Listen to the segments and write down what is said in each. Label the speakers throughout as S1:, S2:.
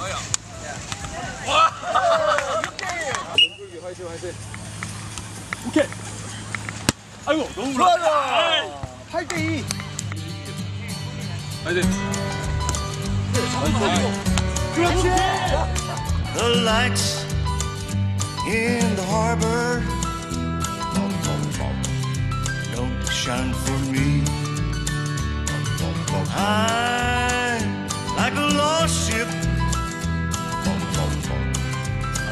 S1: 어여. 와! 몸풀기 화이팅 화이팅. 오케이. 아이고 너무 좋아.
S2: 8대 2.
S1: 화이팅.
S2: 그렇지.
S3: The lights in the harbor don't shine for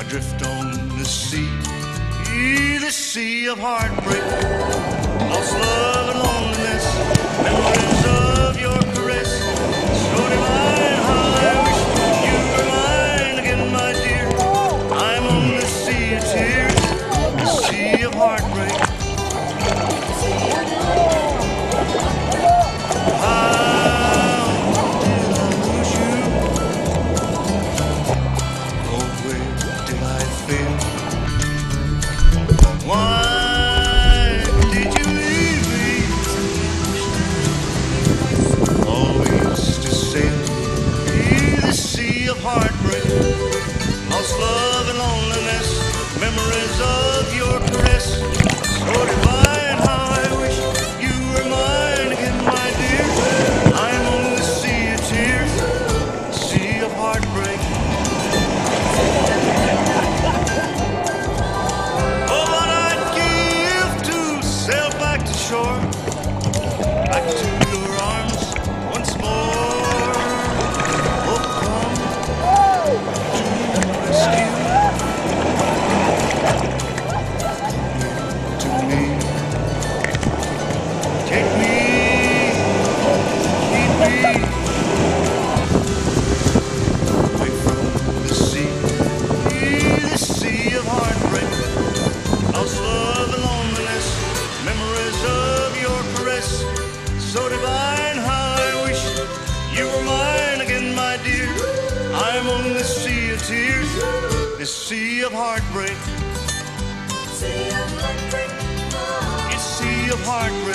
S3: Drift on the sea, the sea of heartbreak. one. shore, back to your arms. this sea of heartbreak.
S4: Sea of heartbreak.
S3: It's sea of heartbreak.